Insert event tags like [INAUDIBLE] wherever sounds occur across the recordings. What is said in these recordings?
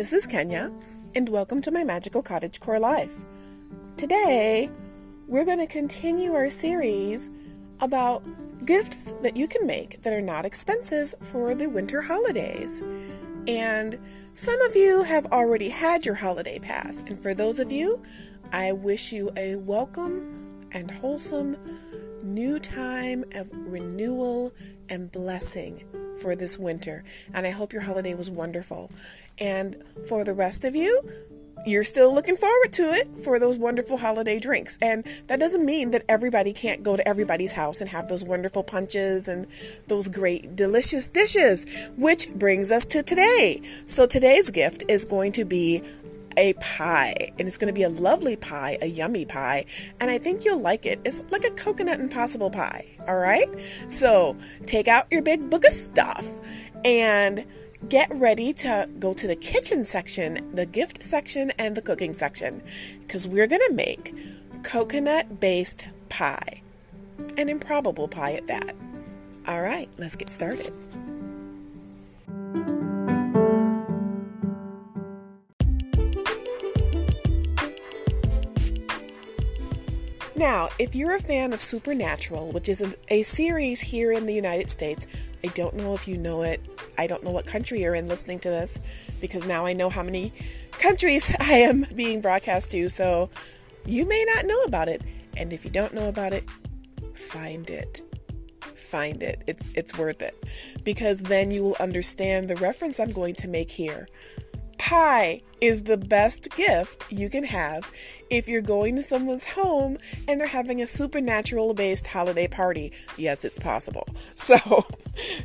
This is Kenya, and welcome to my Magical Cottage Core Life. Today, we're going to continue our series about gifts that you can make that are not expensive for the winter holidays. And some of you have already had your holiday pass, and for those of you, I wish you a welcome and wholesome new time of renewal and blessing for this winter. And I hope your holiday was wonderful. And for the rest of you, you're still looking forward to it for those wonderful holiday drinks. And that doesn't mean that everybody can't go to everybody's house and have those wonderful punches and those great, delicious dishes, which brings us to today. So today's gift is going to be a pie, and it's going to be a lovely pie, a yummy pie, and I think you'll like it. It's like a coconut impossible pie, all right? So take out your big book of stuff and get ready to go to the kitchen section, the gift section, and the cooking section because we're going to make coconut based pie, an improbable pie at that. All right, let's get started. Now, if you're a fan of Supernatural, which is a, series here in the United States, I don't know if you know it. I don't know what country you're in listening to this because now I know how many countries [LAUGHS] I am being broadcast to, so you may not know about it. And if you don't know about it, find it. Find it. It's it's worth it because then you will understand the reference I'm going to make here pie is the best gift you can have if you're going to someone's home and they're having a supernatural based holiday party. Yes, it's possible. [LAUGHS] So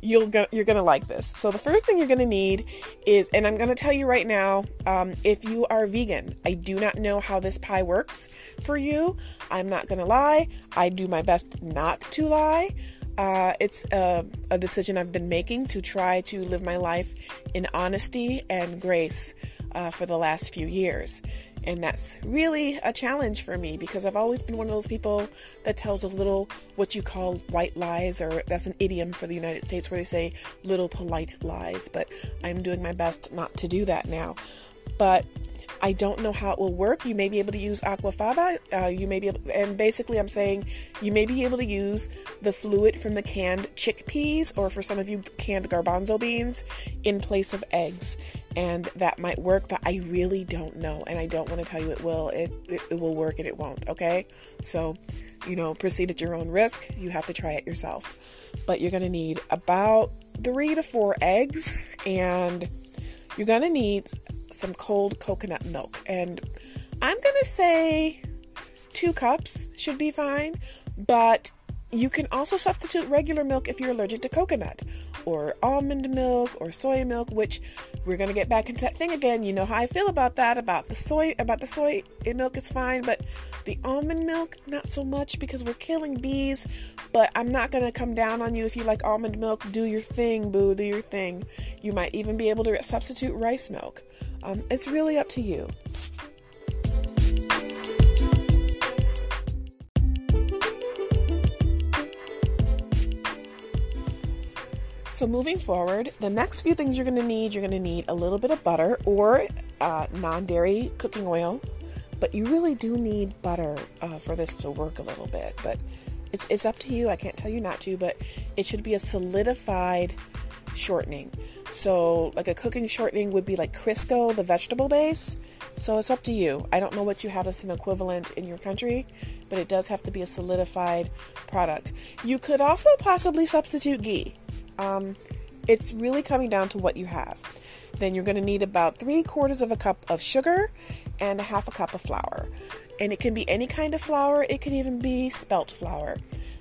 you'll go, you're to like this. So the first thing you're to need is, and I'm to tell you right now, um, if you are vegan, I do not know how this pie works for you. I'm not to lie. I do my best not to lie. Uh, it's a, a, decision I've been making to try to live my life in honesty and grace uh, for the last few years. And that's really a challenge for me because I've always been one of those people that tells a little, what you call white lies, or that's an idiom for the United States where they say little polite lies. But I'm doing my best not to do that now. But I don't know how it will work. You may be able to use aquafaba. Uh, you may be able, and basically, I'm saying you may be able to use the fluid from the canned chickpeas, or for some of you, canned garbanzo beans in place of eggs, and that might work. But I really don't know, and I don't want to tell you it will. It, it it will work, and it won't. Okay, so you know, proceed at your own risk. You have to try it yourself, but you're going to need about three to four eggs, and you're going to need some cold coconut milk. And I'm going to say two cups should be fine, but you can also substitute regular milk if you're allergic to coconut, or almond milk, or soy milk. Which we're gonna get back into that thing again. You know how I feel about that. About the soy, about the soy milk is fine, but the almond milk not so much because we're killing bees. But I'm not gonna come down on you if you like almond milk. Do your thing, boo. Do your thing. You might even be able to substitute rice milk. Um, it's really up to you. So, moving forward, the next few things you're going to need you're going to need a little bit of butter or uh, non dairy cooking oil, but you really do need butter uh, for this to work a little bit. But it's, it's up to you. I can't tell you not to, but it should be a solidified shortening. So, like a cooking shortening would be like Crisco, the vegetable base. So, it's up to you. I don't know what you have as an equivalent in your country, but it does have to be a solidified product. You could also possibly substitute ghee. Um, it's really coming down to what you have. Then you're going to need about three quarters of a cup of sugar and a half a cup of flour. And it can be any kind of flour, it can even be spelt flour.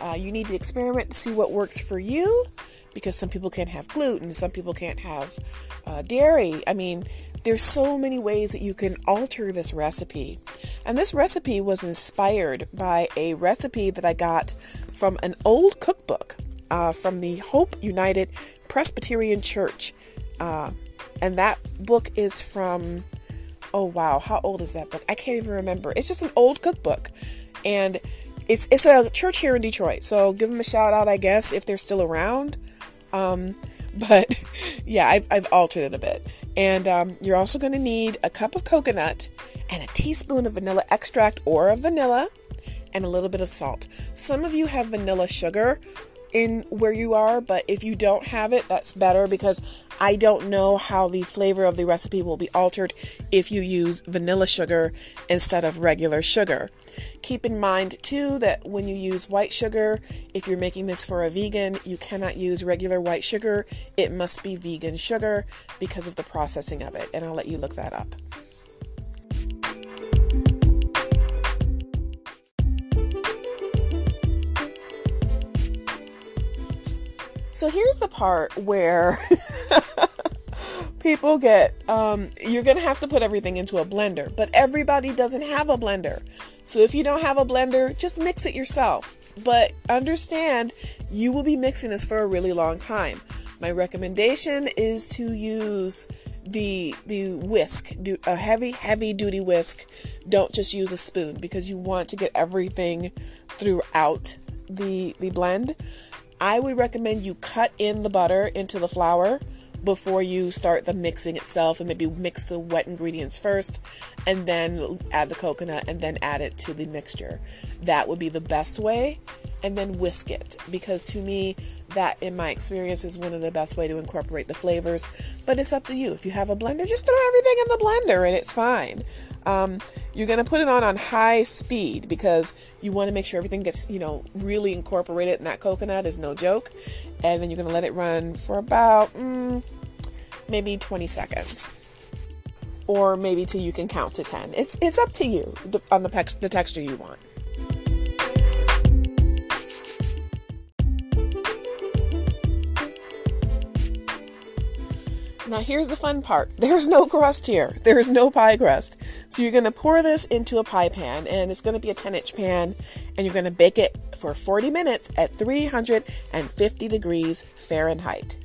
Uh, you need to experiment to see what works for you because some people can't have gluten, some people can't have uh, dairy. I mean, there's so many ways that you can alter this recipe. And this recipe was inspired by a recipe that I got from an old cookbook uh, from the Hope United Presbyterian Church. Uh, and that book is from, oh wow, how old is that book? I can't even remember. It's just an old cookbook. And it's, it's a church here in Detroit. So give them a shout out, I guess, if they're still around. Um, [LAUGHS] But yeah, I've, I've altered it a bit. And um, you're also going to need a cup of coconut and a teaspoon of vanilla extract or vanilla and a little bit of salt. Some of you have vanilla sugar in where you are, but if you don't have it, that's better because I don't know how the flavor of the recipe will be altered if you use vanilla sugar instead of regular sugar. Keep in mind too that when you use white sugar, if you're making this for a vegan, you cannot use regular white sugar. It must be vegan sugar because of the processing of it, and I'll let you look that up. So here's the part where [LAUGHS] people get um, you're gonna have to put everything into a blender, but everybody doesn't have a blender. So if you don't have a blender, just mix it yourself. But understand you will be mixing this for a really long time. My recommendation is to use the the whisk, do a heavy heavy duty whisk. Don't just use a spoon because you want to get everything throughout the the blend. I would recommend you cut in the butter into the flour before you start the mixing itself and maybe mix the wet ingredients first and then add the coconut and then add it to the mixture. That would be the best way and then whisk it because to me that in my experience is one of the best way to incorporate the flavors but it's up to you. If you have a blender just throw everything in the blender and it's fine. Um, you're going to put it on on high speed because you want to make sure everything gets you know really incorporated and that coconut is no joke. And then you're going to let it run for about mm, maybe 20 seconds. Or maybe till you can count to 10 it's it's up to you on the, the texture you want Now, here's the fun part [LAUGHS] there's no crust here, there's no pie crust. So, you're going to pour this into a pie pan, and it's going to be a 10 inch pan, and you're going to bake it for 40 minutes at 350 degrees Fahrenheit.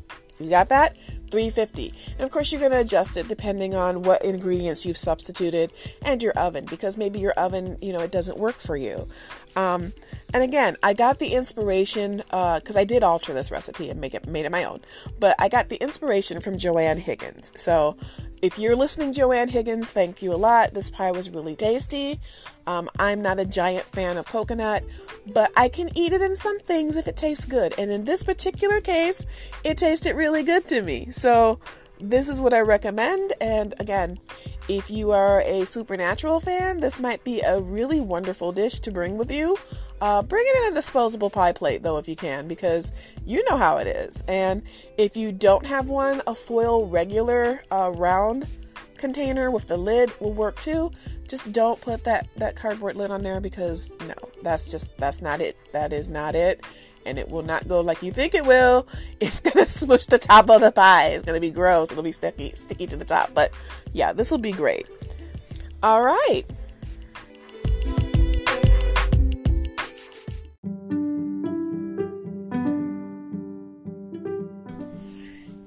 You got that? 350. And of course, you're going to adjust it depending on what ingredients you've substituted and your oven because maybe your oven, you know, it doesn't work for you. Um, and again, I got the inspiration because uh, I did alter this recipe and make it made it my own. But I got the inspiration from Joanne Higgins. So if you're listening, Joanne Higgins, thank you a lot. This pie was really tasty. Um, I'm not a giant fan of coconut, but I can eat it in some things if it tastes good. And in this particular case, it tasted really good to me. So this is what I recommend. And again, if you are a supernatural fan, this might be a really wonderful dish to bring with you. Uh, bring it in a disposable pie plate though, if you can, because you know how it is. And if you don't have one, a foil regular uh, round container with the lid will work too. Just don't put that that cardboard lid on there because no, that's just that's not it. That is not it and it will not go like you think it will. [LAUGHS] It's gonna smush the top of the pie. It's gonna be gross. It'll be sticky, sticky to the top. But yeah, this will be great. All right.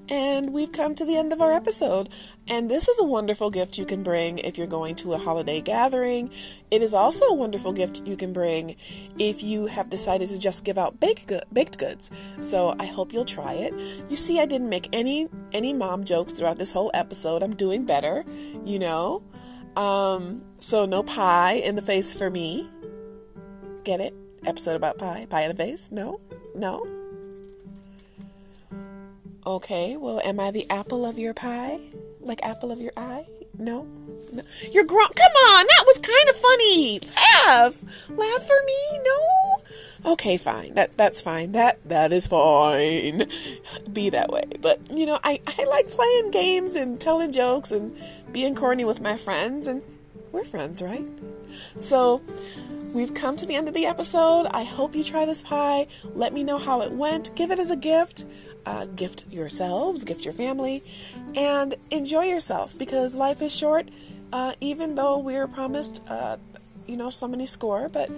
And we've come to the end of our episode. And this is a wonderful gift you can bring if you're going to a holiday gathering. It is also a wonderful gift you can bring if you have decided to just give out baked, baked goods. So I hope you'll try it. You see, I didn't make any any mom jokes throughout this whole episode. I'm doing better, you know. Um, so no pie in the face for me. Get it? Episode about pie. Pie in the face? No? No? Okay, well, am I the apple of your pie? Like apple of your eye? No? no. You're grown. Come on, that was kind of funny. Laugh. Laugh for me? No? Okay, fine. That that's fine. That that is fine. Be that way. But, you know, I, I like playing games and telling jokes and being corny with my friends and we're friends, right? So, we've come to the end of the episode. I hope you try this pie. Let me know how it went. Give it as a gift uh, gift yourselves, gift your family, and enjoy yourself because life is short. Uh, even though we're promised, uh, you know, so many score, but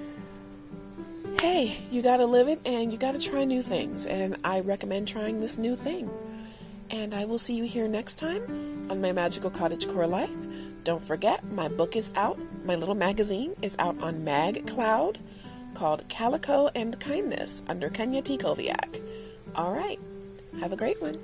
hey, you got to live it and you got to try new things. And I recommend trying this new thing. And I will see you here next time on my Magical Cottage Core Life. Don't forget, my book is out. My little magazine is out on Mag Cloud called Calico and Kindness under Kenya T. Coviak. All right. Have a great one.